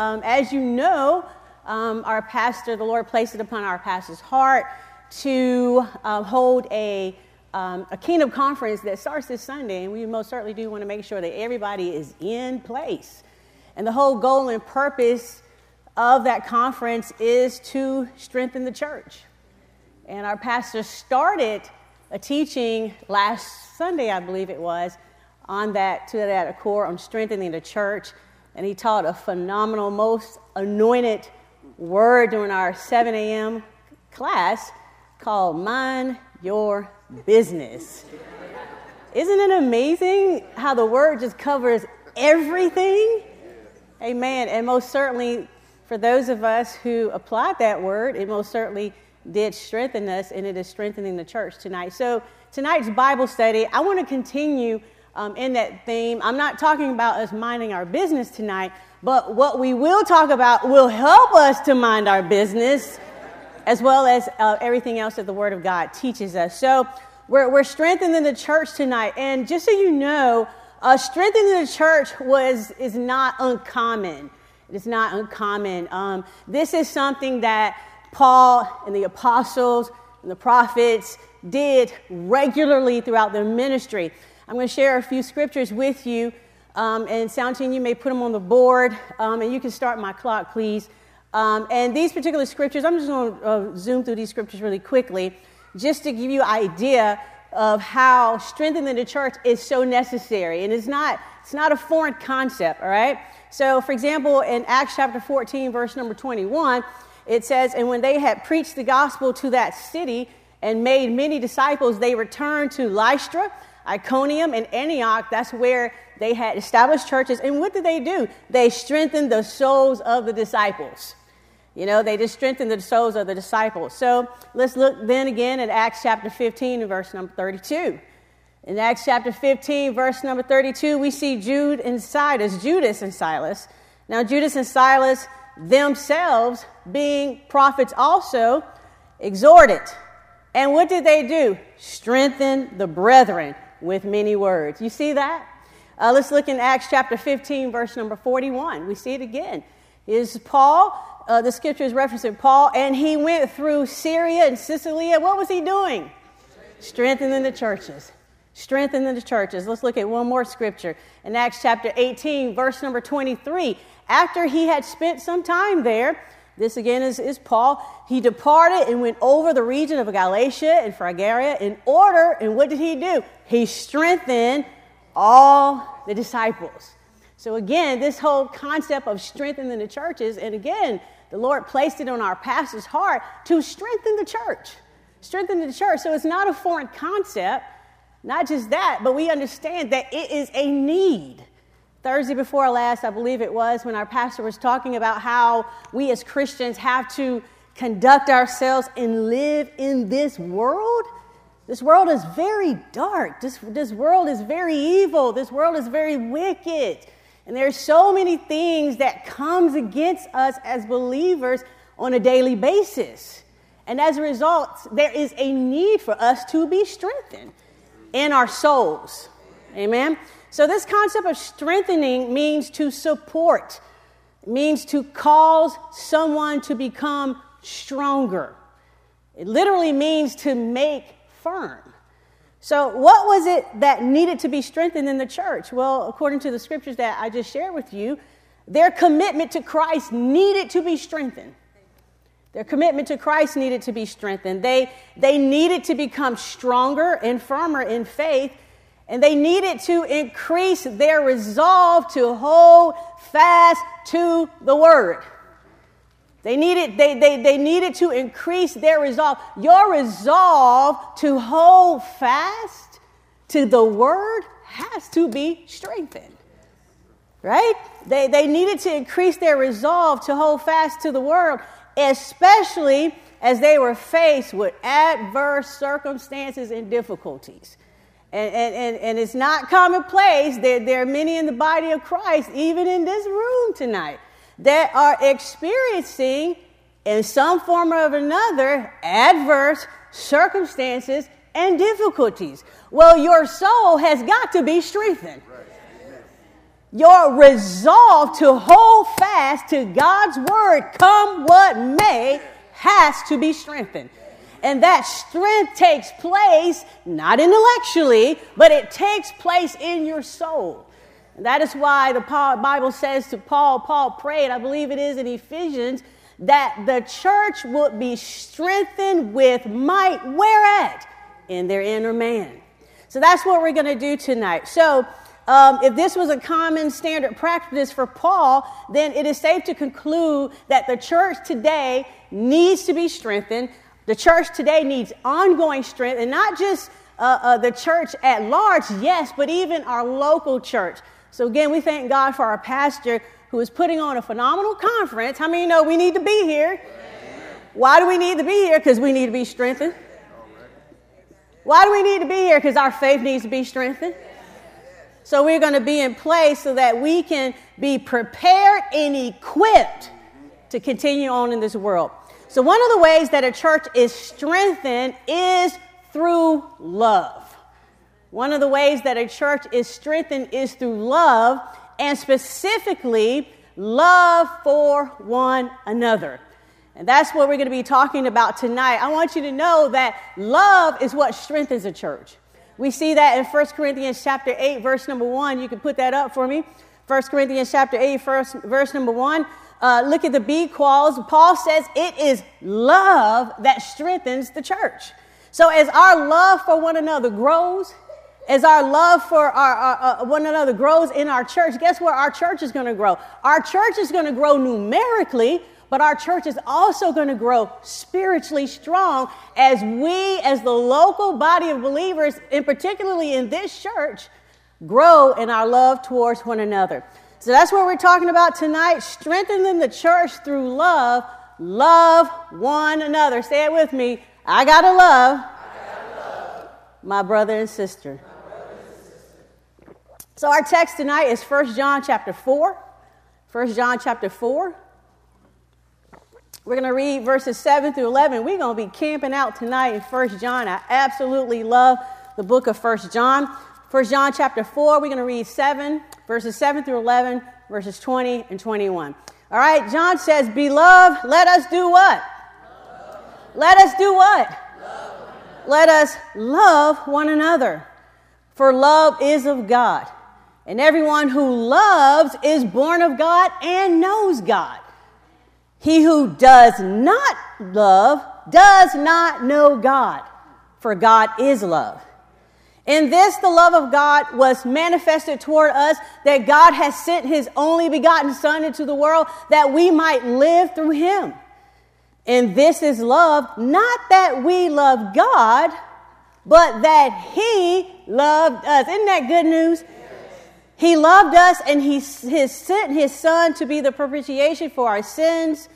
Um, as you know, um, our pastor, the Lord placed it upon our pastor's heart to uh, hold a, um, a kingdom conference that starts this Sunday, and we most certainly do want to make sure that everybody is in place. And the whole goal and purpose of that conference is to strengthen the church. And our pastor started a teaching last Sunday, I believe it was, on that to that core on strengthening the church. And he taught a phenomenal, most anointed word during our 7 a.m. class called Mind Your Business. Isn't it amazing how the word just covers everything? Amen. And most certainly, for those of us who applied that word, it most certainly did strengthen us, and it is strengthening the church tonight. So, tonight's Bible study, I want to continue um, in that theme. I'm not talking about us minding our business tonight, but what we will talk about will help us to mind our business, as well as uh, everything else that the Word of God teaches us. So, we're, we're strengthening the church tonight. And just so you know, uh, strengthening the church was, is not uncommon. It is not uncommon. Um, this is something that Paul and the apostles and the prophets did regularly throughout their ministry. I'm going to share a few scriptures with you. Um, and Soundteam, you may put them on the board, um, and you can start my clock, please. Um, and these particular scriptures, I'm just going to uh, zoom through these scriptures really quickly, just to give you an idea of how strengthening the church is so necessary. And it's not, it's not a foreign concept, all right? So, for example, in Acts chapter 14, verse number 21, it says, And when they had preached the gospel to that city and made many disciples, they returned to Lystra, Iconium, and Antioch. That's where they had established churches. And what did they do? They strengthened the souls of the disciples. You know, they just strengthened the souls of the disciples. So let's look then again at Acts chapter 15 and verse number 32. In Acts chapter 15, verse number 32, we see Jude and Silas, Judas and Silas. Now, Judas and Silas themselves, being prophets also, exhorted. And what did they do? Strengthen the brethren with many words. You see that? Uh, let's look in Acts chapter 15, verse number 41. We see it again. Is Paul uh, the scripture is referencing Paul, and he went through Syria and Cilicia. What was he doing? Strengthening the churches. Strengthening the churches. Let's look at one more scripture in Acts chapter 18, verse number 23. After he had spent some time there, this again is, is Paul, he departed and went over the region of Galatia and Phrygia in order, and what did he do? He strengthened all the disciples. So, again, this whole concept of strengthening the churches, and again, the Lord placed it on our pastor's heart to strengthen the church. Strengthen the church. So, it's not a foreign concept. Not just that, but we understand that it is a need. Thursday before last, I believe it was, when our pastor was talking about how we as Christians have to conduct ourselves and live in this world. This world is very dark. This, this world is very evil. This world is very wicked. And there's so many things that comes against us as believers on a daily basis. And as a result, there is a need for us to be strengthened in our souls. Amen. So this concept of strengthening means to support, means to cause someone to become stronger. It literally means to make firm. So, what was it that needed to be strengthened in the church? Well, according to the scriptures that I just shared with you, their commitment to Christ needed to be strengthened. Their commitment to Christ needed to be strengthened. They, they needed to become stronger and firmer in faith, and they needed to increase their resolve to hold fast to the word. They needed, they, they, they needed to increase their resolve. Your resolve to hold fast to the word has to be strengthened. Right? They, they needed to increase their resolve to hold fast to the word, especially as they were faced with adverse circumstances and difficulties. And, and, and, and it's not commonplace. There, there are many in the body of Christ, even in this room tonight that are experiencing, in some form or another, adverse circumstances and difficulties. Well, your soul has got to be strengthened. your resolve to hold fast to God's word, come what may, has to be strengthened. And that strength takes place not intellectually, but it takes place in your soul. And that is why the Bible says to Paul, Paul prayed, I believe it is in Ephesians, that the church would be strengthened with might. Where at? In their inner man. So that's what we're going to do tonight. So, um, if this was a common standard practice for Paul, then it is safe to conclude that the church today needs to be strengthened. The church today needs ongoing strength, and not just uh, uh, the church at large, yes, but even our local church. So, again, we thank God for our pastor who is putting on a phenomenal conference. How many know we need to be here? Why do we need to be here? Because we need to be strengthened. Why do we need to be here? Because our faith needs to be strengthened. So we're going to be in place so that we can be prepared and equipped to continue on in this world. So, one of the ways that a church is strengthened is through love. One of the ways that a church is strengthened is through love and specifically love for one another. And that's what we're going to be talking about tonight. I want you to know that love is what strengthens a church. We see that in 1 Corinthians chapter 8, verse number 1. You can put that up for me. 1 Corinthians chapter 8, verse, verse number 1. Uh, look at the B clause. Paul says it is love that strengthens the church. So as our love for one another grows, as our love for our, our uh, one another grows in our church, guess where our church is going to grow? Our church is going to grow numerically, but our church is also going to grow spiritually strong as we, as the local body of believers, and particularly in this church, grow in our love towards one another. So that's what we're talking about tonight strengthening the church through love. Love one another. Say it with me. I got to love, my brother and sister. So our text tonight is 1 John chapter 4. 1 John chapter 4. We're going to read verses 7 through 11. We're going to be camping out tonight in 1 John. I absolutely love the book of 1 John. 1 John chapter 4, we're going to read 7, verses 7 through 11, verses 20 and 21. All right, John says, Beloved, let us do what? Let us do what? Let us love one another, for love is of God. And everyone who loves is born of God and knows God. He who does not love does not know God, for God is love. In this, the love of God was manifested toward us that God has sent his only begotten Son into the world that we might live through him. And this is love, not that we love God, but that he loved us. Isn't that good news? He loved us and he has sent his son to be the propitiation for our sins.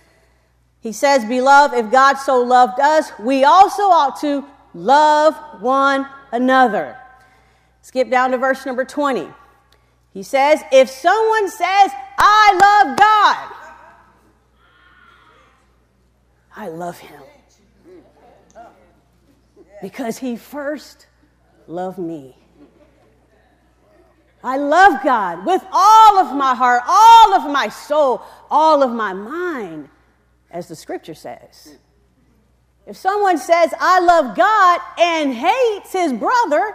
He says, Beloved, if God so loved us, we also ought to love one another. Skip down to verse number 20. He says, If someone says, I love God, I love him because he first loved me. I love God with all of my heart, all of my soul, all of my mind, as the scripture says. If someone says, I love God and hates his brother,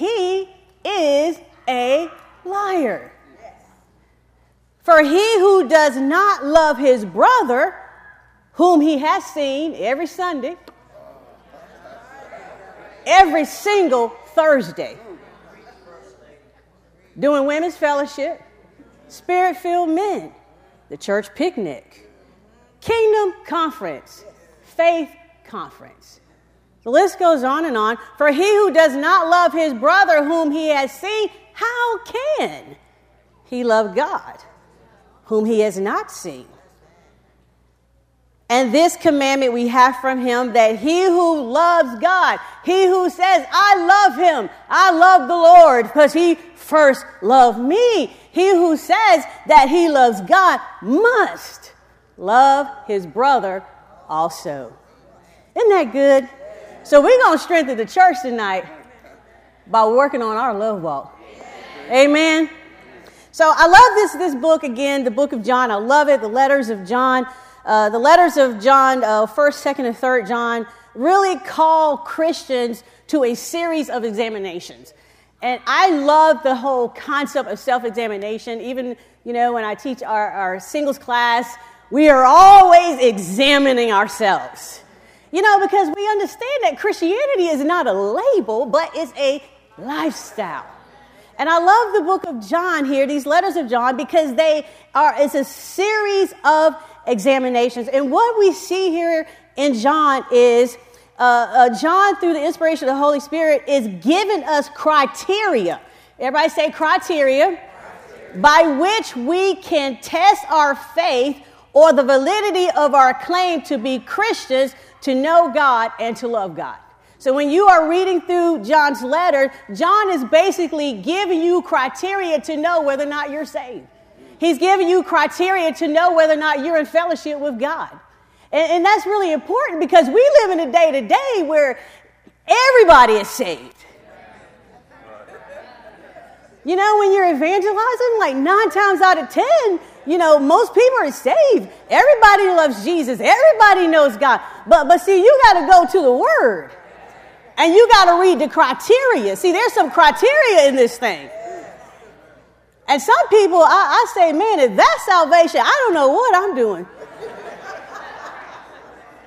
he is a liar. For he who does not love his brother, whom he has seen every Sunday, every single Thursday. Doing women's fellowship, spirit filled men, the church picnic, kingdom conference, faith conference. The list goes on and on. For he who does not love his brother whom he has seen, how can he love God whom he has not seen? And this commandment we have from him that he who loves God, he who says, I love him, I love the Lord, because he first loved me. He who says that he loves God must love his brother also. Isn't that good? So we're going to strengthen the church tonight by working on our love walk. Amen. So I love this, this book again, the book of John. I love it, the letters of John. Uh, the letters of John, uh, 1st, 2nd, and 3rd John, really call Christians to a series of examinations. And I love the whole concept of self examination. Even, you know, when I teach our, our singles class, we are always examining ourselves. You know, because we understand that Christianity is not a label, but it's a lifestyle. And I love the book of John here, these letters of John, because they are, it's a series of examinations. And what we see here in John is uh, uh, John, through the inspiration of the Holy Spirit, is giving us criteria. Everybody say criteria, criteria. by which we can test our faith or the validity of our claim to be Christians, to know God, and to love God. So when you are reading through John's letter, John is basically giving you criteria to know whether or not you're saved. He's giving you criteria to know whether or not you're in fellowship with God. And, and that's really important because we live in a day to day where everybody is saved. You know, when you're evangelizing, like nine times out of ten, you know, most people are saved. Everybody loves Jesus. Everybody knows God. But but see, you got to go to the Word. And you got to read the criteria. See, there's some criteria in this thing. And some people, I, I say, man, if that's salvation, I don't know what I'm doing.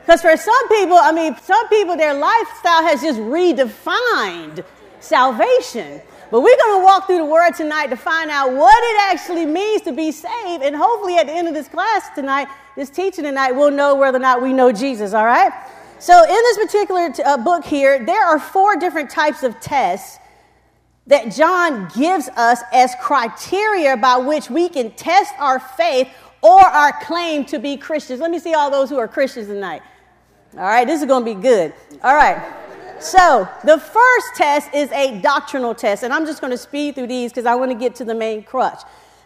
Because for some people, I mean, some people, their lifestyle has just redefined salvation. But we're going to walk through the word tonight to find out what it actually means to be saved. And hopefully, at the end of this class tonight, this teaching tonight, we'll know whether or not we know Jesus, all right? So, in this particular t- uh, book here, there are four different types of tests that John gives us as criteria by which we can test our faith or our claim to be Christians. Let me see all those who are Christians tonight. All right, this is going to be good. All right. So, the first test is a doctrinal test, and I'm just going to speed through these because I want to get to the main crutch.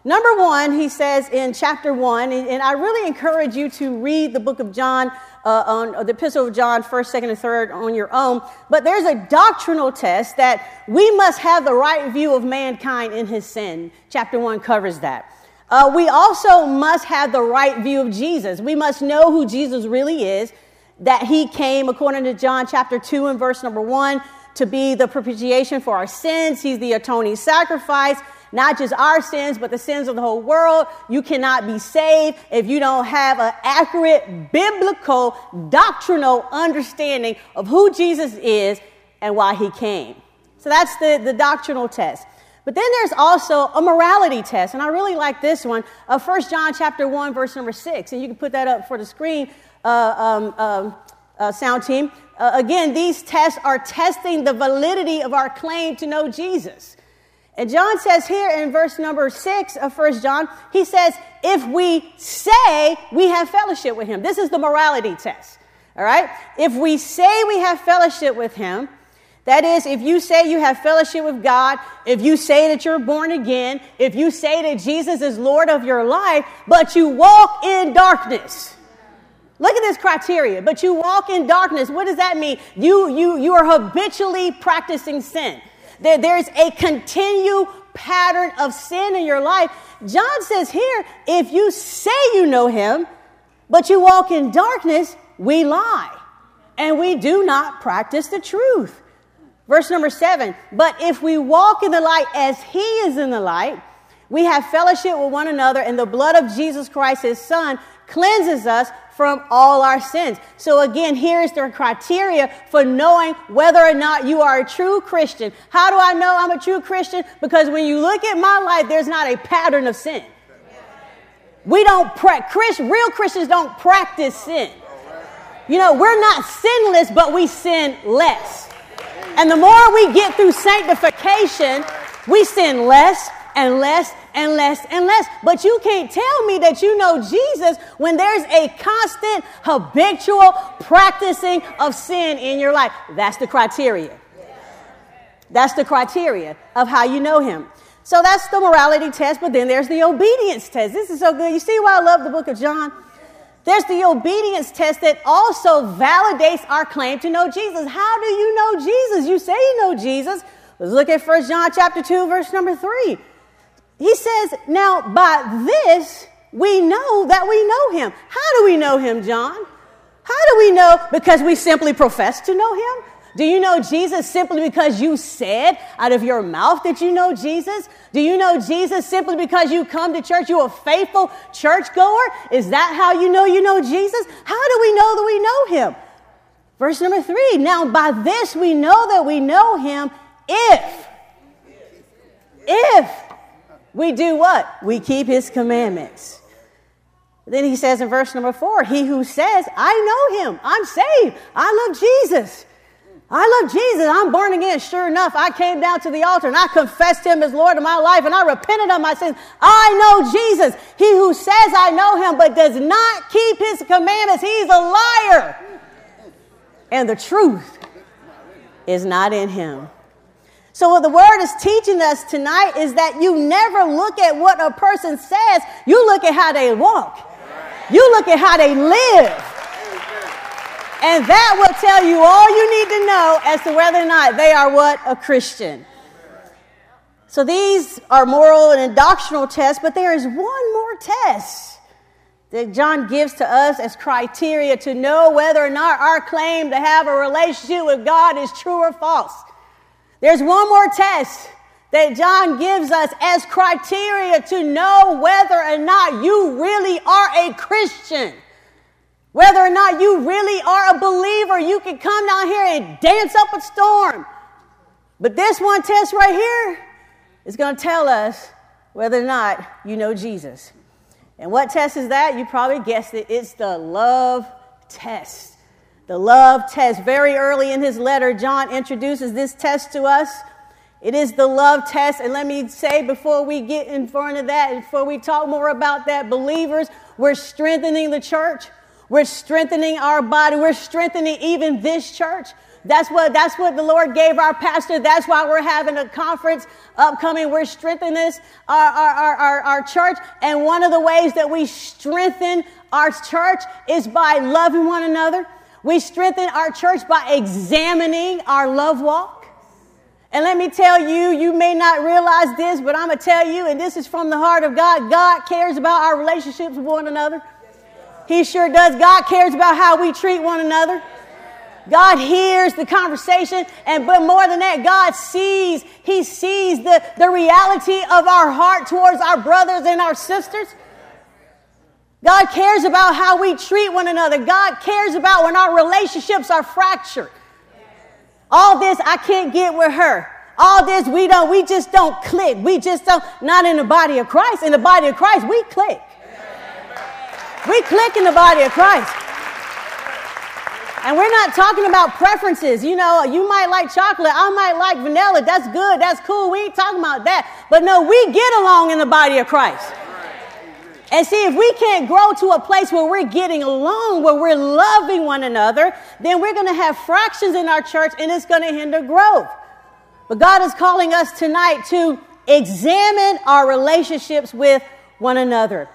Number one, he says in chapter one, and I really encourage you to read the book of John uh, on the Epistle of John, first, second, and third on your own. But there's a doctrinal test that we must have the right view of mankind in his sin. Chapter one covers that. Uh, we also must have the right view of Jesus. We must know who Jesus really is, that he came, according to John chapter 2 and verse number 1, to be the propitiation for our sins. He's the atoning sacrifice not just our sins, but the sins of the whole world. You cannot be saved if you don't have an accurate biblical doctrinal understanding of who Jesus is and why he came. So that's the, the doctrinal test. But then there's also a morality test, and I really like this one of uh, 1 John chapter 1, verse number 6. And you can put that up for the screen, uh, um, um, uh, sound team. Uh, again, these tests are testing the validity of our claim to know Jesus. And John says here in verse number six of First John, he says, if we say we have fellowship with him, this is the morality test. All right? If we say we have fellowship with him, that is, if you say you have fellowship with God, if you say that you're born again, if you say that Jesus is Lord of your life, but you walk in darkness. Look at this criteria. But you walk in darkness. What does that mean? You, you, you are habitually practicing sin. There, there's a continued pattern of sin in your life. John says here if you say you know him, but you walk in darkness, we lie. And we do not practice the truth. Verse number seven, but if we walk in the light as he is in the light, we have fellowship with one another, and the blood of Jesus Christ, his son, cleanses us from all our sins. So again, here is the criteria for knowing whether or not you are a true Christian. How do I know I'm a true Christian? Because when you look at my life, there's not a pattern of sin. We don't, pra- Chris, real Christians don't practice sin. You know, we're not sinless, but we sin less. And the more we get through sanctification, we sin less and less and less and less. But you can't tell me that you know Jesus when there's a constant, habitual practicing of sin in your life. That's the criteria. That's the criteria of how you know him. So that's the morality test, but then there's the obedience test. This is so good. You see why I love the book of John? There's the obedience test that also validates our claim to know Jesus. How do you know Jesus? You say you know Jesus, Let's look at 1 John chapter 2, verse number 3. He says, Now by this we know that we know him. How do we know him, John? How do we know? Because we simply profess to know him? Do you know Jesus simply because you said out of your mouth that you know Jesus? Do you know Jesus simply because you come to church? You're a faithful churchgoer? Is that how you know you know Jesus? How do we know that we know him? Verse number three. Now, by this we know that we know him if, if we do what? We keep his commandments. Then he says in verse number four, he who says, I know him, I'm saved, I love Jesus. I love Jesus. I'm born again. Sure enough, I came down to the altar and I confessed him as Lord of my life and I repented of my sins. I know Jesus. He who says I know him but does not keep his commandments, he's a liar. And the truth is not in him. So, what the word is teaching us tonight is that you never look at what a person says, you look at how they walk, you look at how they live. And that will tell you all you need to know as to whether or not they are what? A Christian. So these are moral and doctrinal tests, but there is one more test that John gives to us as criteria to know whether or not our claim to have a relationship with God is true or false. There's one more test that John gives us as criteria to know whether or not you really are a Christian. Whether or not you really are a believer, you can come down here and dance up a storm. But this one test right here is going to tell us whether or not you know Jesus. And what test is that? You probably guessed it. It's the love test. The love test. Very early in his letter, John introduces this test to us. It is the love test. And let me say before we get in front of that, before we talk more about that, believers, we're strengthening the church. We're strengthening our body. We're strengthening even this church. That's what, that's what the Lord gave our pastor. That's why we're having a conference upcoming. We're strengthening our, our, our, our, church. And one of the ways that we strengthen our church is by loving one another. We strengthen our church by examining our love walk. And let me tell you, you may not realize this, but I'm going to tell you, and this is from the heart of God God cares about our relationships with one another. He sure does. God cares about how we treat one another. God hears the conversation, and but more than that, God sees, He sees the, the reality of our heart towards our brothers and our sisters. God cares about how we treat one another. God cares about when our relationships are fractured. All this I can't get with her. All this we don't, we just don't click. We just don't, not in the body of Christ. In the body of Christ, we click. We click in the body of Christ. And we're not talking about preferences. You know, you might like chocolate, I might like vanilla. That's good, that's cool. We ain't talking about that. But no, we get along in the body of Christ. And see, if we can't grow to a place where we're getting along, where we're loving one another, then we're going to have fractions in our church and it's going to hinder growth. But God is calling us tonight to examine our relationships with one another.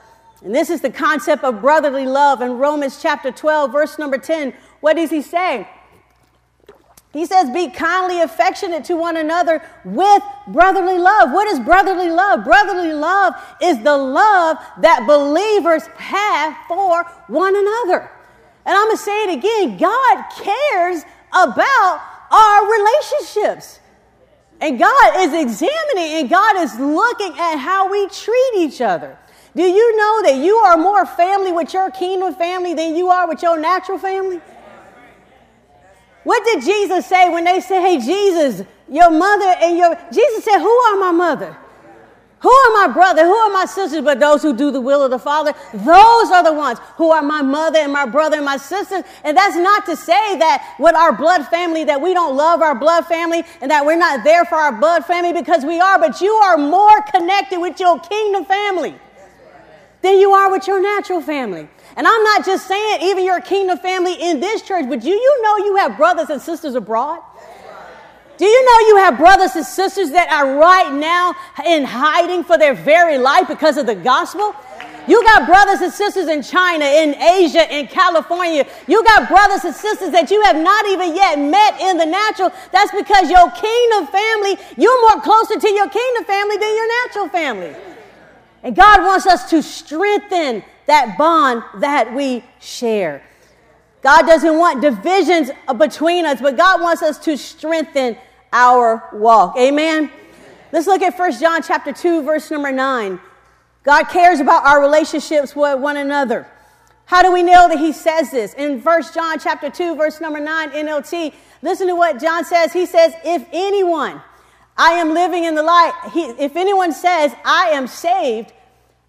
And this is the concept of brotherly love in Romans chapter 12, verse number 10. What does he say? He says, Be kindly affectionate to one another with brotherly love. What is brotherly love? Brotherly love is the love that believers have for one another. And I'm going to say it again God cares about our relationships. And God is examining and God is looking at how we treat each other. Do you know that you are more family with your kingdom family than you are with your natural family? What did Jesus say when they said, Hey, Jesus, your mother and your. Jesus said, Who are my mother? Who are my brother? Who are my sisters? But those who do the will of the Father, those are the ones who are my mother and my brother and my sisters. And that's not to say that with our blood family, that we don't love our blood family and that we're not there for our blood family because we are, but you are more connected with your kingdom family than you are with your natural family. And I'm not just saying even your kingdom family in this church, but do you know you have brothers and sisters abroad? Do you know you have brothers and sisters that are right now in hiding for their very life because of the gospel? You got brothers and sisters in China, in Asia, in California. You got brothers and sisters that you have not even yet met in the natural. That's because your kingdom family, you're more closer to your kingdom family than your natural family. And God wants us to strengthen that bond that we share. God doesn't want divisions between us, but God wants us to strengthen our walk. Amen. Let's look at 1 John chapter 2 verse number 9. God cares about our relationships with one another. How do we know that he says this? In 1 John chapter 2 verse number 9 NLT, listen to what John says. He says, "If anyone I am living in the light, he, if anyone says I am saved,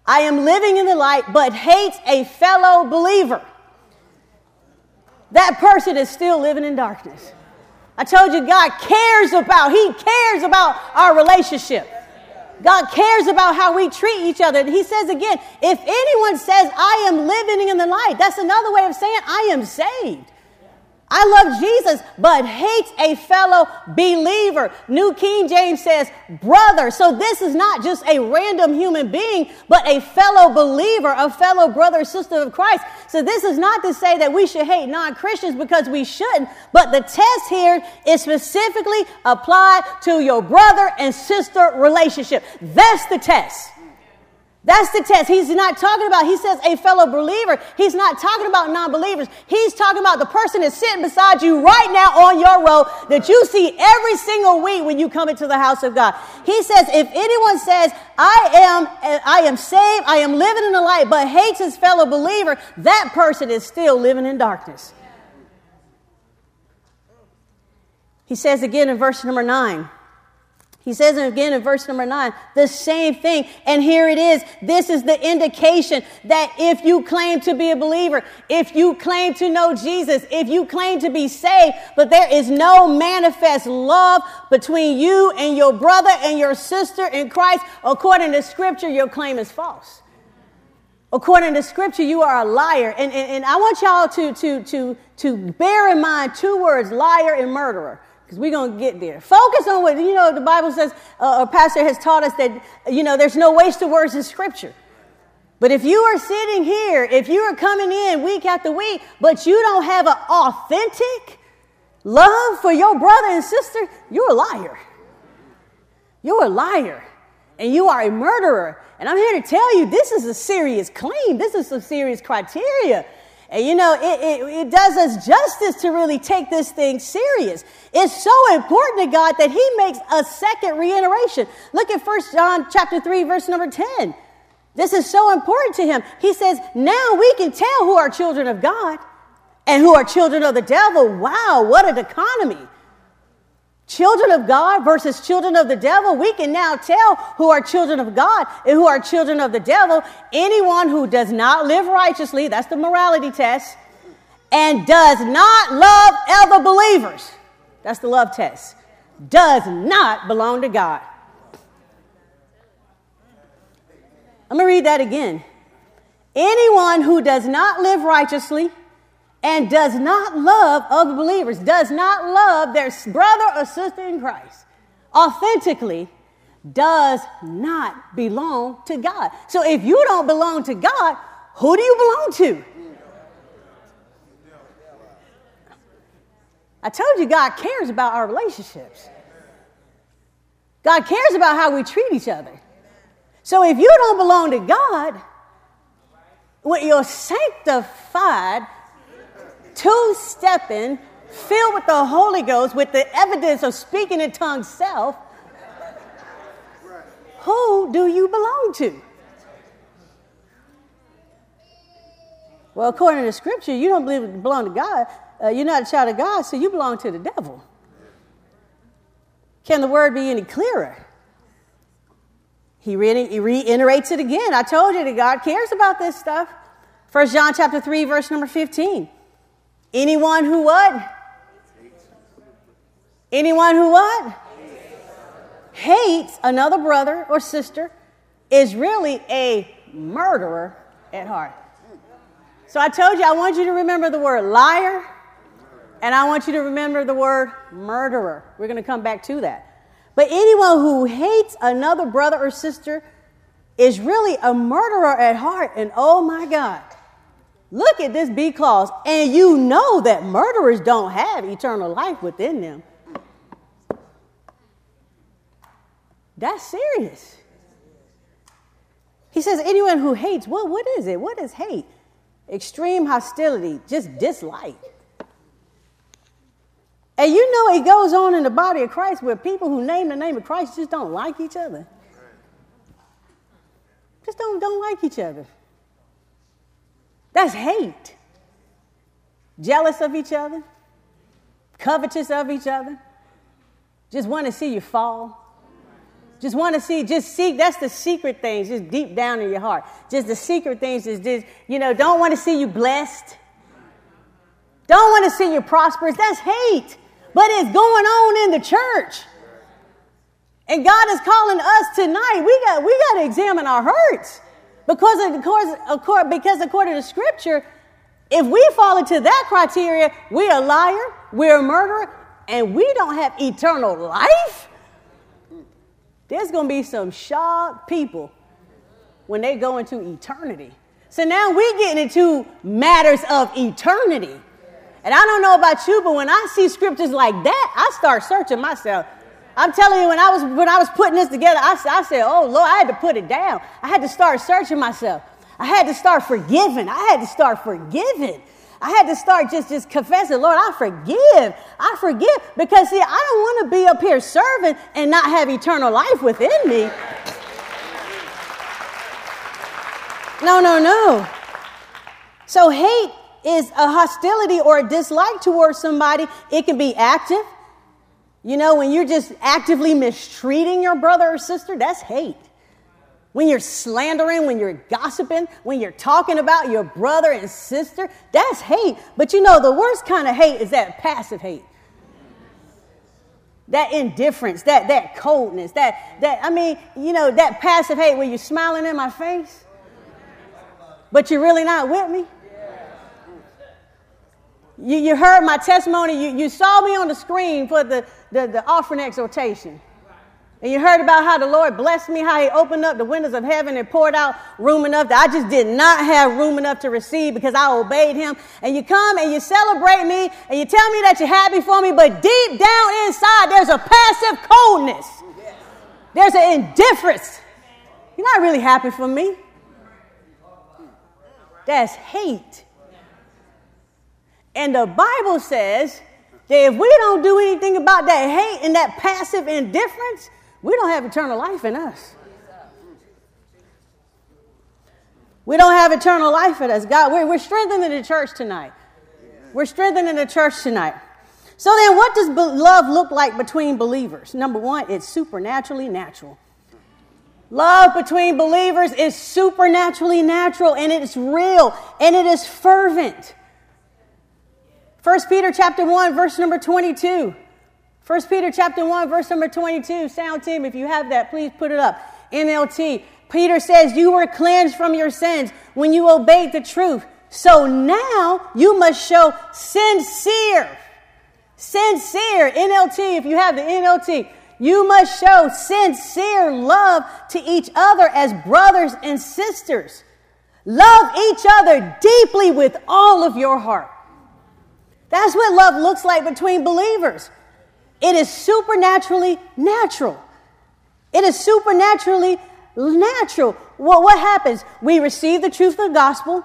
I am living in the light but hates a fellow believer, that person is still living in darkness. I told you God cares about, He cares about our relationship. God cares about how we treat each other. He says again, if anyone says, I am living in the light, that's another way of saying, I am saved. I love Jesus, but hates a fellow believer. New King James says brother. So this is not just a random human being, but a fellow believer, a fellow brother sister of Christ. So this is not to say that we should hate non Christians because we shouldn't, but the test here is specifically applied to your brother and sister relationship. That's the test. That's the test. He's not talking about, he says a fellow believer. He's not talking about non believers. He's talking about the person that's sitting beside you right now on your row that you see every single week when you come into the house of God. He says, if anyone says, I am, I am saved, I am living in the light, but hates his fellow believer, that person is still living in darkness. He says again in verse number nine, he says again in verse number nine, the same thing. And here it is. This is the indication that if you claim to be a believer, if you claim to know Jesus, if you claim to be saved, but there is no manifest love between you and your brother and your sister in Christ, according to scripture, your claim is false. According to scripture, you are a liar. And, and, and I want y'all to, to, to, to bear in mind two words, liar and murderer because we're going to get there. Focus on what, you know, the Bible says, uh, a pastor has taught us that, you know, there's no waste of words in Scripture. But if you are sitting here, if you are coming in week after week, but you don't have an authentic love for your brother and sister, you're a liar. You're a liar. And you are a murderer. And I'm here to tell you this is a serious claim. This is some serious criteria. And you know, it, it, it, does us justice to really take this thing serious. It's so important to God that He makes a second reiteration. Look at First John chapter 3, verse number 10. This is so important to him. He says, now we can tell who are children of God and who are children of the devil. Wow, what a dichotomy. Children of God versus children of the devil, we can now tell who are children of God and who are children of the devil. Anyone who does not live righteously, that's the morality test, and does not love other believers, that's the love test, does not belong to God. I'm going to read that again. Anyone who does not live righteously, and does not love other believers, does not love their brother or sister in Christ authentically, does not belong to God. So if you don't belong to God, who do you belong to? I told you God cares about our relationships. God cares about how we treat each other. So if you don't belong to God, when you're sanctified, two stepping, filled with the Holy Ghost, with the evidence of speaking in tongues self, who do you belong to? Well, according to Scripture, you don't believe belong to God. Uh, you're not a child of God, so you belong to the devil. Can the word be any clearer? He, re- he reiterates it again. I told you that God cares about this stuff. First John chapter 3, verse number 15. Anyone who what? Anyone who what? Hates another brother or sister is really a murderer at heart. So I told you I want you to remember the word liar and I want you to remember the word murderer. We're going to come back to that. But anyone who hates another brother or sister is really a murderer at heart. And oh my God, look at this B clause. And you know that murderers don't have eternal life within them. That's serious. He says, anyone who hates, well, what is it? What is hate? Extreme hostility, just dislike. And you know it goes on in the body of Christ where people who name the name of Christ just don't like each other. Just don't, don't like each other. That's hate. Jealous of each other, covetous of each other, just want to see you fall. Just want to see, just seek, that's the secret things, just deep down in your heart. Just the secret things is just, you know, don't want to see you blessed. Don't want to see you prosperous. That's hate. But it's going on in the church. And God is calling us tonight. We got, we got to examine our hurts. Because because according to scripture, if we fall into that criteria, we're a liar, we're a murderer, and we don't have eternal life. There's going to be some shocked people when they go into eternity. So now we're getting into matters of eternity. And I don't know about you, but when I see scriptures like that, I start searching myself. I'm telling you, when I was when I was putting this together, I, I said, "Oh Lord, I had to put it down. I had to start searching myself. I had to start forgiving. I had to start forgiving. I had to start just just confessing, Lord, I forgive. I forgive because see, I don't want to be up here serving and not have eternal life within me. No, no, no. So hate is a hostility or a dislike towards somebody. It can be active. You know, when you're just actively mistreating your brother or sister, that's hate. When you're slandering, when you're gossiping, when you're talking about your brother and sister, that's hate. But you know, the worst kind of hate is that passive hate. That indifference, that, that coldness, that, that, I mean, you know, that passive hate where you're smiling in my face, but you're really not with me. You, you heard my testimony. You, you saw me on the screen for the, the, the offering exhortation. And you heard about how the Lord blessed me, how He opened up the windows of heaven and poured out room enough that I just did not have room enough to receive because I obeyed Him. And you come and you celebrate me and you tell me that you're happy for me, but deep down inside, there's a passive coldness, there's an indifference. You're not really happy for me. That's hate. And the Bible says that if we don't do anything about that hate and that passive indifference, we don't have eternal life in us. We don't have eternal life in us. God, we're, we're strengthening the church tonight. We're strengthening the church tonight. So then, what does love look like between believers? Number one, it's supernaturally natural. Love between believers is supernaturally natural and it is real and it is fervent. 1 Peter chapter 1, verse number 22. 1 Peter chapter 1, verse number 22. Sound team, if you have that, please put it up. NLT. Peter says, You were cleansed from your sins when you obeyed the truth. So now you must show sincere, sincere, NLT, if you have the NLT, you must show sincere love to each other as brothers and sisters. Love each other deeply with all of your heart. That's what love looks like between believers. It is supernaturally natural. It is supernaturally natural. Well, what happens? We receive the truth of the gospel,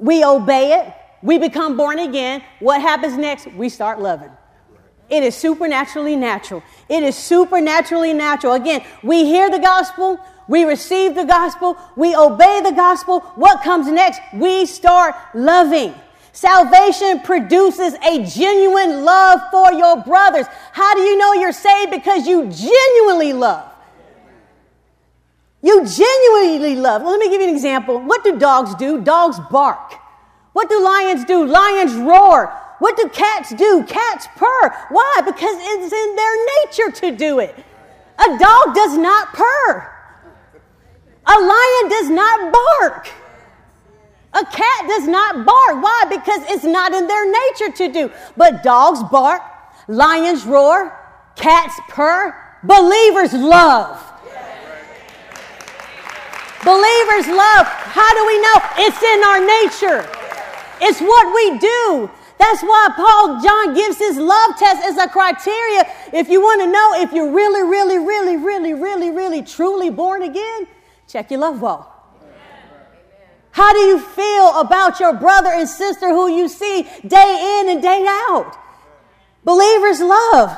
we obey it, we become born again. What happens next? We start loving. It is supernaturally natural. It is supernaturally natural. Again, we hear the gospel, we receive the gospel, we obey the gospel. What comes next? We start loving. Salvation produces a genuine love for your brothers. How do you know you're saved? Because you genuinely love. You genuinely love. Well, let me give you an example. What do dogs do? Dogs bark. What do lions do? Lions roar. What do cats do? Cats purr. Why? Because it's in their nature to do it. A dog does not purr. A lion does not bark. A cat does not bark. Why? Because it's not in their nature to do. But dogs bark, lions roar, cats purr, believers love. Believers love. How do we know? It's in our nature. It's what we do. That's why Paul John gives his love test as a criteria. If you want to know if you're really, really, really, really, really, really, truly born again, check your love walk. How do you feel about your brother and sister who you see day in and day out? Believers love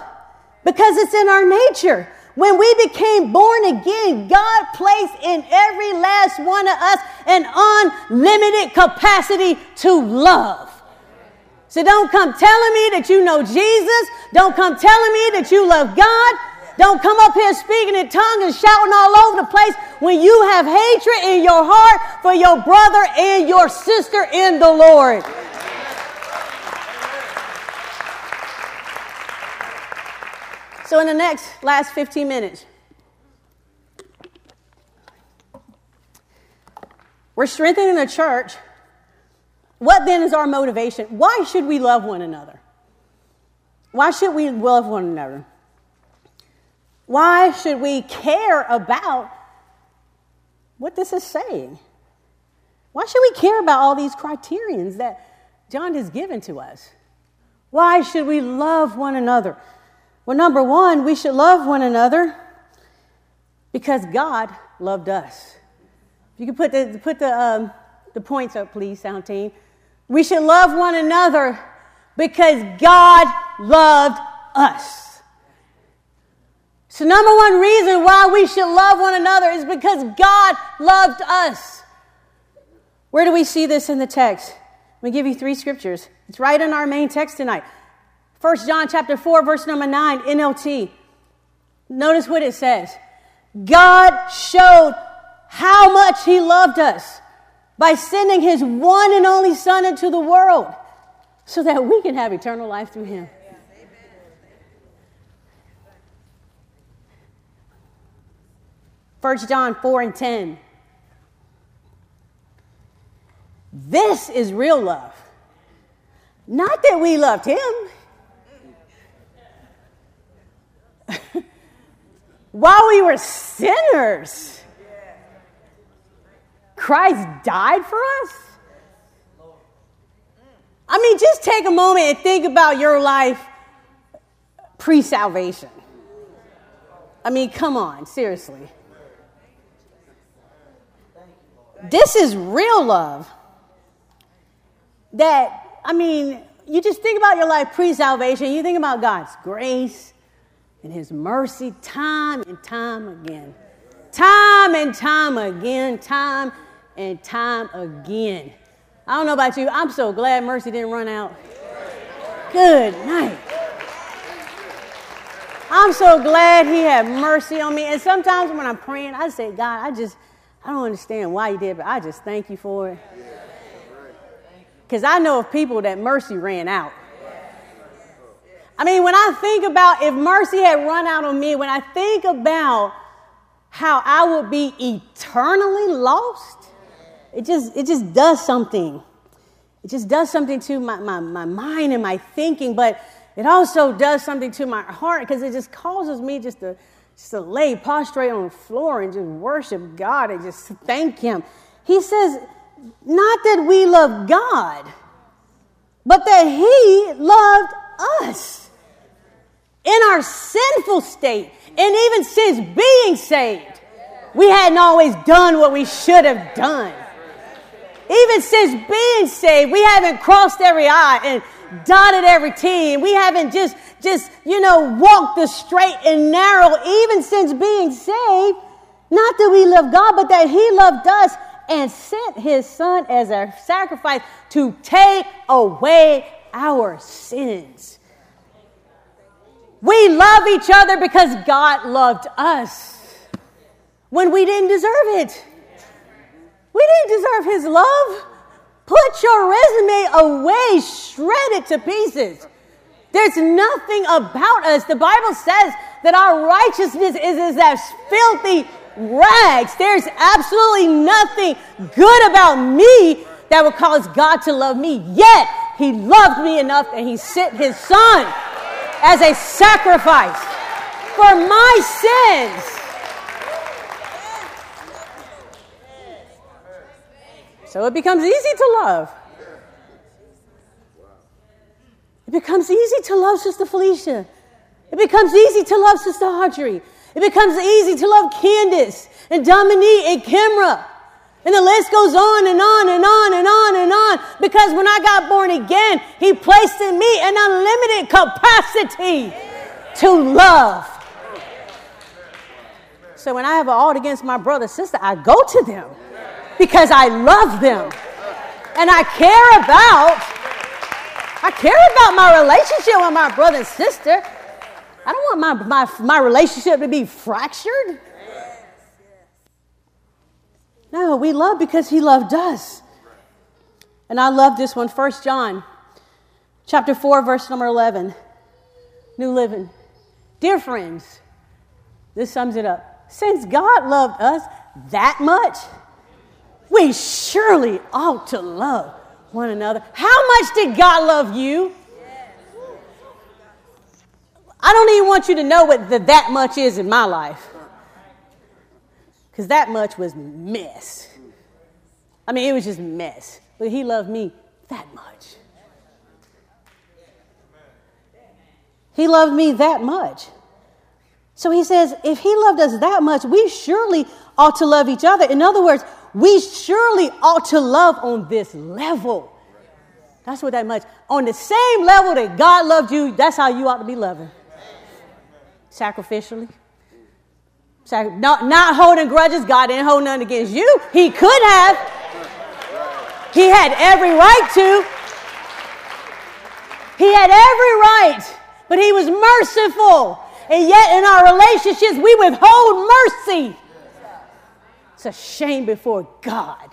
because it's in our nature. When we became born again, God placed in every last one of us an unlimited capacity to love. So don't come telling me that you know Jesus. Don't come telling me that you love God. Don't come up here speaking in tongues and shouting all over the place when you have hatred in your heart for your brother and your sister in the Lord. So, in the next last 15 minutes, we're strengthening the church. What then is our motivation? Why should we love one another? Why should we love one another? Why should we care about what this is saying? Why should we care about all these criterions that John has given to us? Why should we love one another? Well, number one, we should love one another because God loved us. If you could put the, put the, um, the points up, please, sound team. We should love one another because God loved us. So, number one reason why we should love one another is because God loved us. Where do we see this in the text? Let me give you three scriptures. It's right in our main text tonight. 1 John chapter 4, verse number 9, NLT. Notice what it says. God showed how much he loved us by sending his one and only son into the world so that we can have eternal life through him. First John 4 and 10. This is real love. Not that we loved him while we were sinners. Christ died for us? I mean, just take a moment and think about your life pre salvation. I mean, come on, seriously. This is real love. That, I mean, you just think about your life pre salvation, you think about God's grace, and his mercy time and time again. Time and time again, time and time again. I don't know about you, I'm so glad mercy didn't run out. Good night. I'm so glad he had mercy on me. And sometimes when I'm praying, I say, God, I just, I don't understand why you did, but I just thank you for it. Because I know of people that mercy ran out. I mean, when I think about if mercy had run out on me, when I think about how I would be eternally lost, it just, it just does something. It just does something to my, my, my mind and my thinking, but it also does something to my heart because it just causes me just to, just to lay prostrate on the floor and just worship God and just thank Him. He says, not that we love God, but that He loved us in our sinful state, and even since being saved, we hadn't always done what we should have done. Even since being saved, we haven't crossed every I and dotted every T, and we haven't just, just, you know, walked the straight and narrow, even since being saved. Not that we love God, but that He loved us and sent His Son as a sacrifice to take away our sins. We love each other because God loved us when we didn't deserve it. We didn't deserve His love. Put your resume away, shred it to pieces. There's nothing about us. The Bible says that our righteousness is, as filthy rags. There's absolutely nothing good about me that would cause God to love me. Yet, He loved me enough that He sent His Son as a sacrifice for my sins. So it becomes easy to love. It becomes easy to love Sister Felicia. It becomes easy to love Sister Audrey. It becomes easy to love Candace and Dominique and Kimra. And the list goes on and on and on and on and on because when I got born again, He placed in me an unlimited capacity to love. So when I have an ought against my brother, sister, I go to them because I love them. And I care about, I care about my relationship with my brother and sister. I don't want my, my, my relationship to be fractured. No, we love because he loved us. And I love this one, First John chapter 4, verse number 11. New Living. Dear friends, this sums it up. Since God loved us that much, we surely ought to love one another. How much did God love you? I don't even want you to know what the that much is in my life. Because that much was mess. I mean, it was just mess. But he loved me that much. He loved me that much. So he says, if he loved us that much, we surely ought to love each other. In other words, we surely ought to love on this level. That's what that much. On the same level that God loved you, that's how you ought to be loving. Sacrificially. Sac- not, not holding grudges. God didn't hold none against you. He could have. He had every right to. He had every right, but he was merciful. And yet, in our relationships, we withhold mercy. It's a shame before God.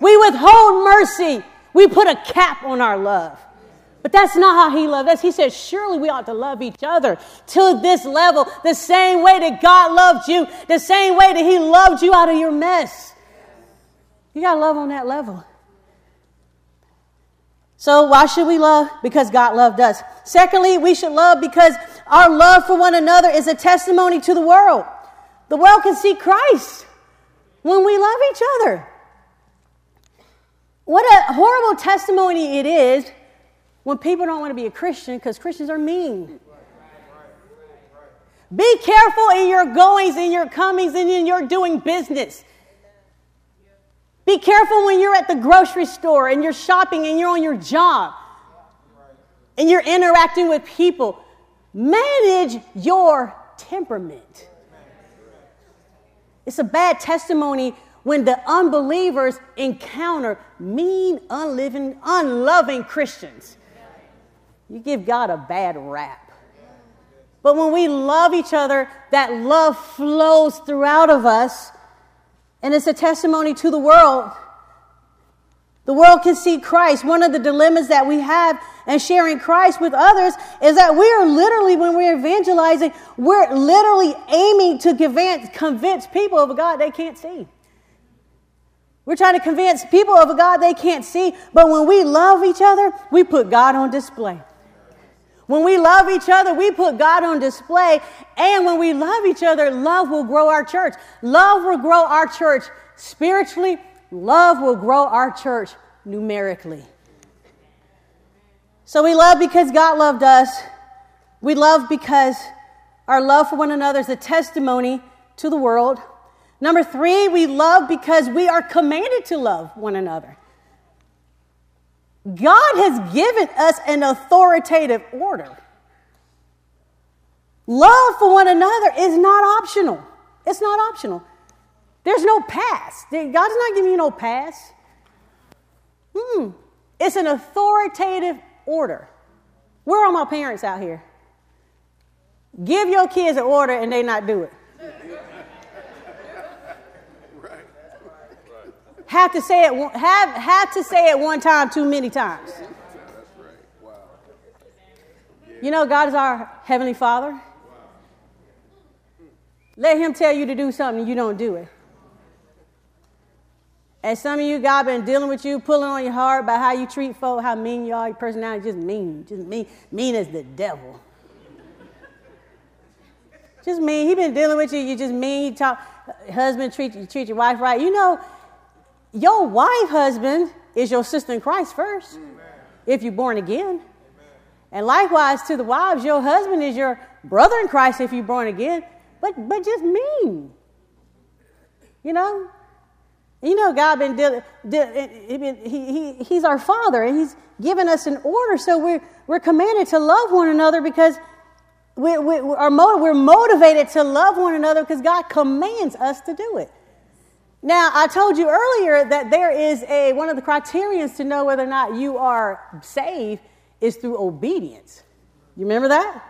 We withhold mercy. We put a cap on our love. But that's not how he loved us. He said, Surely we ought to love each other to this level, the same way that God loved you, the same way that he loved you out of your mess. You got to love on that level. So, why should we love? Because God loved us. Secondly, we should love because our love for one another is a testimony to the world. The world can see Christ when we love each other. What a horrible testimony it is when people don't want to be a Christian because Christians are mean. Be careful in your goings, in your comings, and in your doing business. Be careful when you're at the grocery store and you're shopping and you're on your job and you're interacting with people. Manage your temperament. It's a bad testimony when the unbelievers encounter mean, unliving, unloving Christians. You give God a bad rap. But when we love each other, that love flows throughout of us and it's a testimony to the world. The world can see Christ. One of the dilemmas that we have in sharing Christ with others is that we are literally, when we're evangelizing, we're literally aiming to convince, convince people of a God they can't see. We're trying to convince people of a God they can't see, but when we love each other, we put God on display. When we love each other, we put God on display. And when we love each other, love will grow our church. Love will grow our church spiritually. Love will grow our church numerically. So we love because God loved us. We love because our love for one another is a testimony to the world. Number three, we love because we are commanded to love one another. God has given us an authoritative order. Love for one another is not optional. It's not optional. There's no pass. God's not giving you no pass. Hmm. It's an authoritative order. Where are my parents out here? Give your kids an order and they not do it. have to say it have have to say it one time too many times. You know, God is our heavenly Father. Let Him tell you to do something, you don't do it. And some of you, God been dealing with you, pulling on your heart about how you treat folk, how mean you are, your personality just mean, just mean, mean as the devil. just mean. He been dealing with you, you just mean. You talk, husband treat you treat your wife right. You know, your wife, husband, is your sister in Christ first, Amen. if you're born again. Amen. And likewise to the wives, your husband is your brother in Christ if you're born again. But but just mean. You know? You know, God been, dealing, eh, eh, he, he, He's our Father, and He's given us an order. So we're, we're commanded to love one another because we, we, are we're motivated to love one another because God commands us to do it. Now, I told you earlier that there is a one of the criterions to know whether or not you are saved is through obedience. You remember that?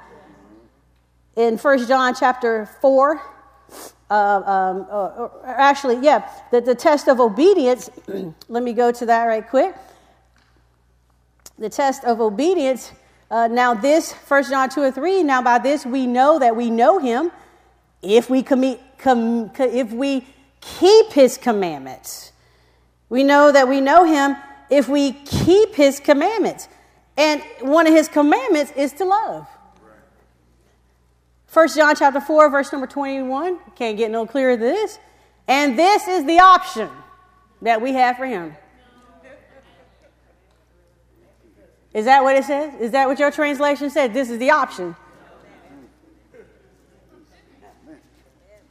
In 1 John chapter 4, uh, um, uh, actually, yeah, the, the test of obedience, let me go to that right quick. The test of obedience, uh, now this, 1 John 2 and 3, now by this we know that we know him if we commit, com, if we keep his commandments. We know that we know him if we keep his commandments. And one of his commandments is to love. First John chapter 4, verse number 21. Can't get no clearer than this. And this is the option that we have for him. Is that what it says? Is that what your translation said? This is the option.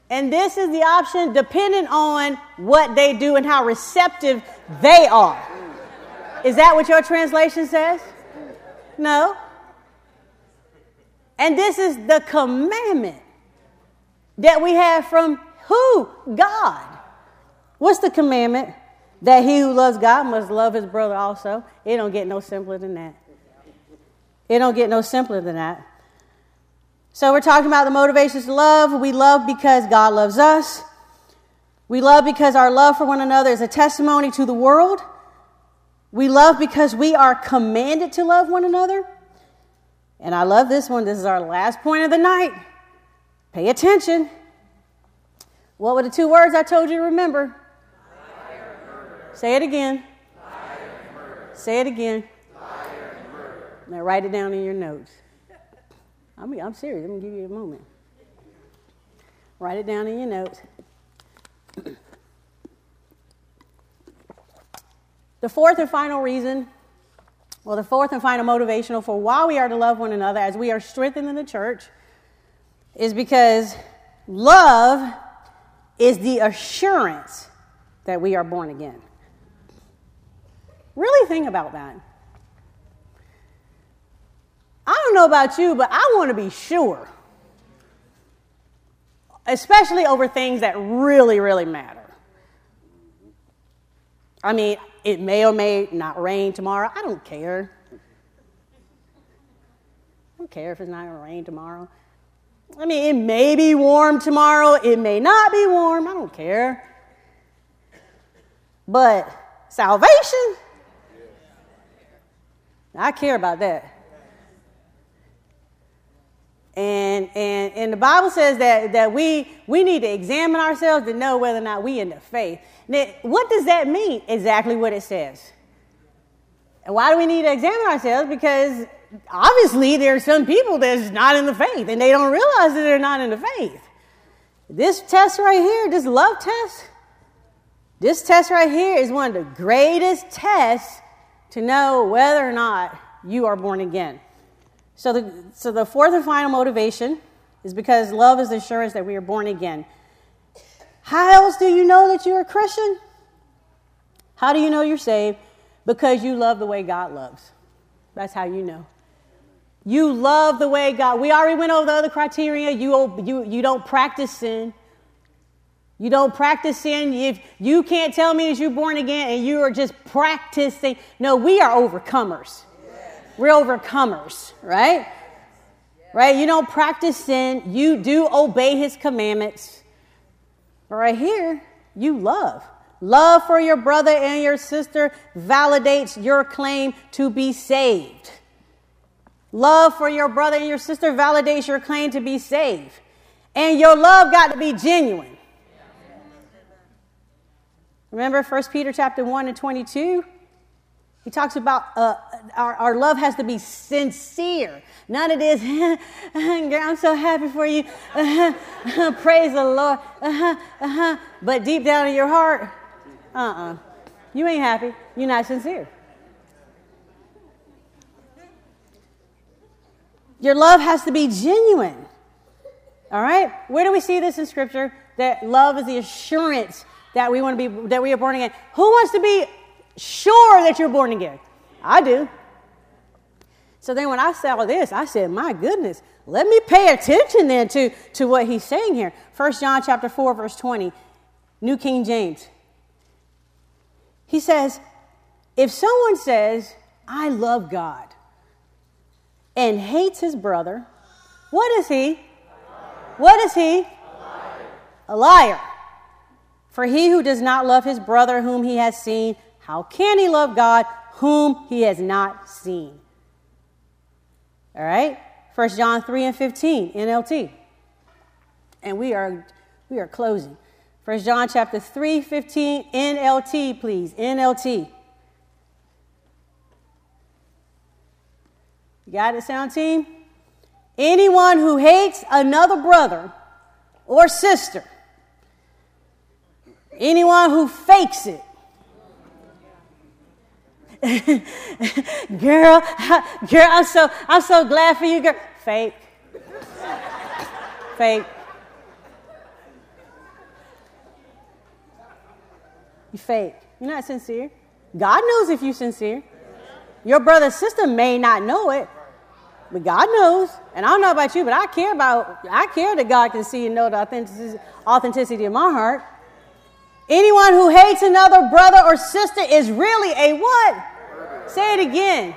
And this is the option depending on what they do and how receptive they are. Is that what your translation says? No. And this is the commandment that we have from who? God. What's the commandment? That he who loves God must love his brother also. It don't get no simpler than that. It don't get no simpler than that. So we're talking about the motivations to love. We love because God loves us. We love because our love for one another is a testimony to the world. We love because we are commanded to love one another. And I love this one. This is our last point of the night. Pay attention. What were the two words I told you to remember? Say it again. Say it again. Now write it down in your notes. I mean, I'm serious. I'm going to give you a moment. Write it down in your notes. the fourth and final reason well, the fourth and final motivational for why we are to love one another as we are strengthened in the church is because love is the assurance that we are born again. Really think about that. I don't know about you, but I want to be sure, especially over things that really, really matter. I mean, it may or may not rain tomorrow. I don't care. I don't care if it's not going to rain tomorrow. I mean, it may be warm tomorrow, it may not be warm. I don't care. But salvation, I care about that. And, and, and the Bible says that, that we, we need to examine ourselves to know whether or not we in the faith. Now, what does that mean? Exactly what it says. And why do we need to examine ourselves? Because obviously there are some people that's not in the faith and they don't realize that they're not in the faith. This test right here, this love test, this test right here is one of the greatest tests to know whether or not you are born again. So the, so the fourth and final motivation is because love is the assurance that we are born again. How else do you know that you're a Christian? How do you know you're saved? Because you love the way God loves. That's how you know. You love the way God. We already went over the other criteria. You, you, you don't practice sin. You don't practice sin. If you can't tell me that you're born again and you are just practicing. No, we are overcomers. We're overcomers, right? Right? You don't practice sin, you do obey his commandments. But right here, you love. Love for your brother and your sister validates your claim to be saved. Love for your brother and your sister validates your claim to be saved. And your love got to be genuine. Remember 1 Peter chapter 1 and 22? He talks about uh, our, our love has to be sincere. None of this, I'm so happy for you. Praise the Lord. But deep down in your heart, uh uh-uh. uh You ain't happy. You're not sincere. Your love has to be genuine. All right? Where do we see this in scripture? That love is the assurance that we want to be that we are born again. Who wants to be sure that you're born again? I do. So then when I saw this, I said, my goodness, let me pay attention then to, to what he's saying here. 1 John chapter 4, verse 20, New King James. He says, if someone says, I love God, and hates his brother, what is he? What is he? A liar. A liar. For he who does not love his brother whom he has seen, how can he love God whom he has not seen? All right? 1 John 3 and 15, NLT. And we are we are closing. 1 John chapter 3, 15, NLT, please. NLT. You got it, sound team? Anyone who hates another brother or sister, anyone who fakes it, girl, girl, I'm so I'm so glad for you, girl. Fake. Fake. You fake. You're not sincere. God knows if you're sincere. Your brother sister may not know it, but God knows. And I don't know about you, but I care about, I care that God can see and know the authenticity, authenticity of my heart. Anyone who hates another brother or sister is really a what? Say it again.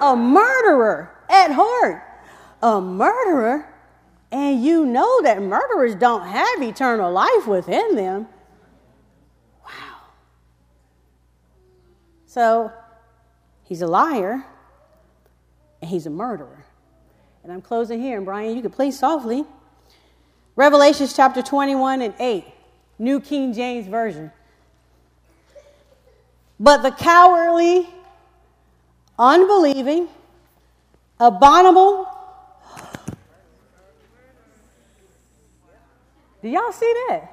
A murderer at heart. A murderer. And you know that murderers don't have eternal life within them. Wow. So he's a liar and he's a murderer. And I'm closing here, and Brian, you can play softly. Revelations chapter 21 and 8, New King James Version. But the cowardly, unbelieving, abominable, do y'all see that?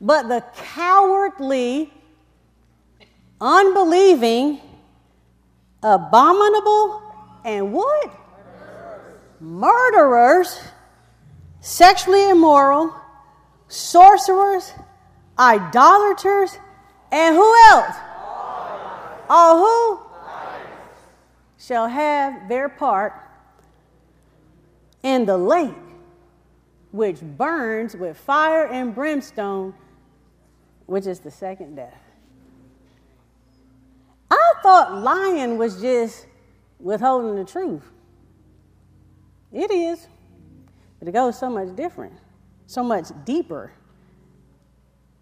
But the cowardly, unbelieving, abominable, and what? Murderers, sexually immoral, sorcerers, idolaters, and who else? All who? Shall have their part in the lake which burns with fire and brimstone, which is the second death. I thought lying was just withholding the truth. It is, it goes so much different, so much deeper.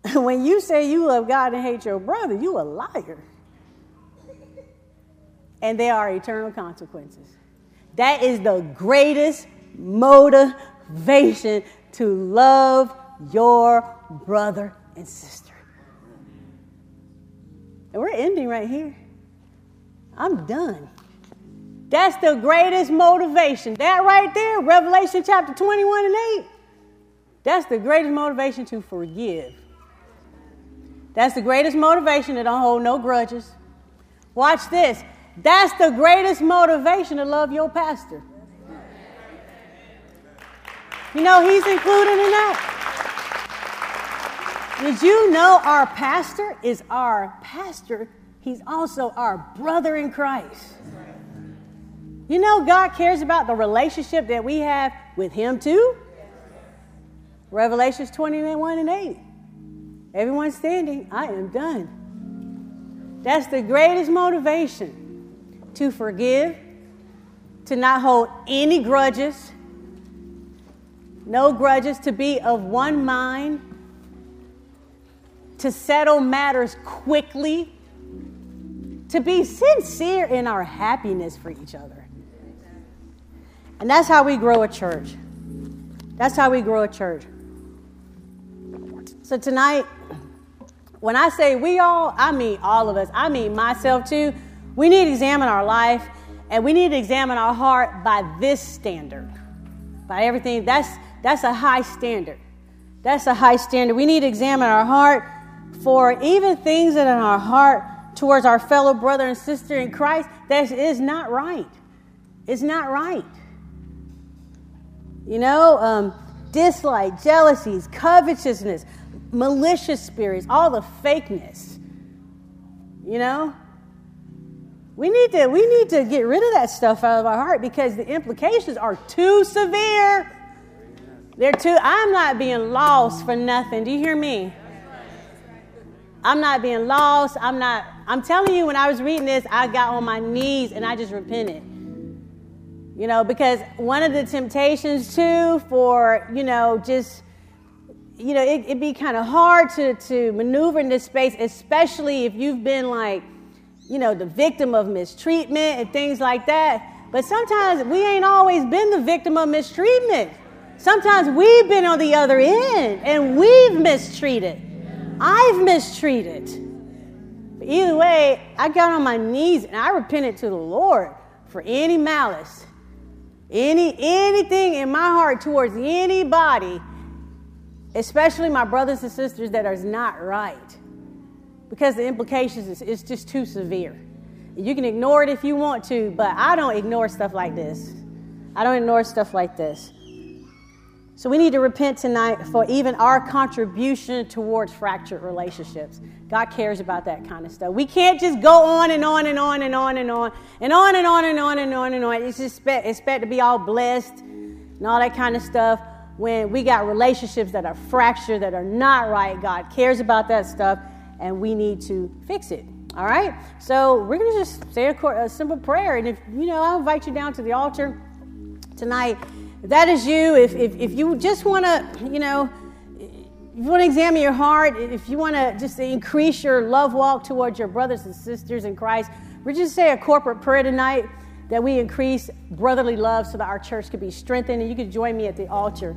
when you say you love God and hate your brother, you a liar. And there are eternal consequences. That is the greatest motivation to love your brother and sister. And we're ending right here. I'm done. That's the greatest motivation. That right there, Revelation chapter 21 and 8. That's the greatest motivation to forgive. That's the greatest motivation to don't hold no grudges. Watch this. That's the greatest motivation to love your pastor. You know, he's included in that. Did you know our pastor is our pastor? He's also our brother in Christ. You know, God cares about the relationship that we have with Him too. Revelations 21 and 8. Everyone standing, I am done. That's the greatest motivation to forgive, to not hold any grudges, no grudges, to be of one mind to settle matters quickly, to be sincere in our happiness for each other. And that's how we grow a church. That's how we grow a church. So tonight, when I say we all, I mean all of us, I mean myself too. We need to examine our life and we need to examine our heart by this standard. By everything, that's that's a high standard. That's a high standard. We need to examine our heart for even things that in our heart towards our fellow brother and sister in Christ that is not right. It's not right. You know, um, dislike, jealousies, covetousness, malicious spirits, all the fakeness. You know? We need to we need to get rid of that stuff out of our heart because the implications are too severe. They're too I'm not being lost for nothing. Do you hear me? I'm not being lost. I'm not I'm telling you when I was reading this, I got on my knees and I just repented. You know, because one of the temptations too for, you know, just you know, it, would be kind of hard to, to maneuver in this space, especially if you've been like, you know, the victim of mistreatment and things like that. But sometimes we ain't always been the victim of mistreatment. Sometimes we've been on the other end and we've mistreated. I've mistreated. But either way, I got on my knees and I repented to the Lord for any malice, any anything in my heart towards anybody especially my brothers and sisters that are not right. Because the implications is, is just too severe. You can ignore it if you want to but i don't ignore stuff like this. I don't ignore stuff like this so we need to repent tonight for even our contribution towards fractured relationships god cares about that kind of stuff we can't just go on and on and on and on and on and on and on and on and on and on it's just expect, to be all blessed and all that kind of stuff when we got relationships that are fractured, that are not right. God cares about that stuff, and we need to fix it. All right? So we're going to just say a, simple prayer. And if, you know, I'll invite you down to the altar tonight. If that is you, if, if, if you just want to, you know, if you want to examine your heart, if you want to just increase your love walk towards your brothers and sisters in Christ, we're just say a corporate prayer tonight that we increase brotherly love so that our church could be strengthened. And you can join me at the altar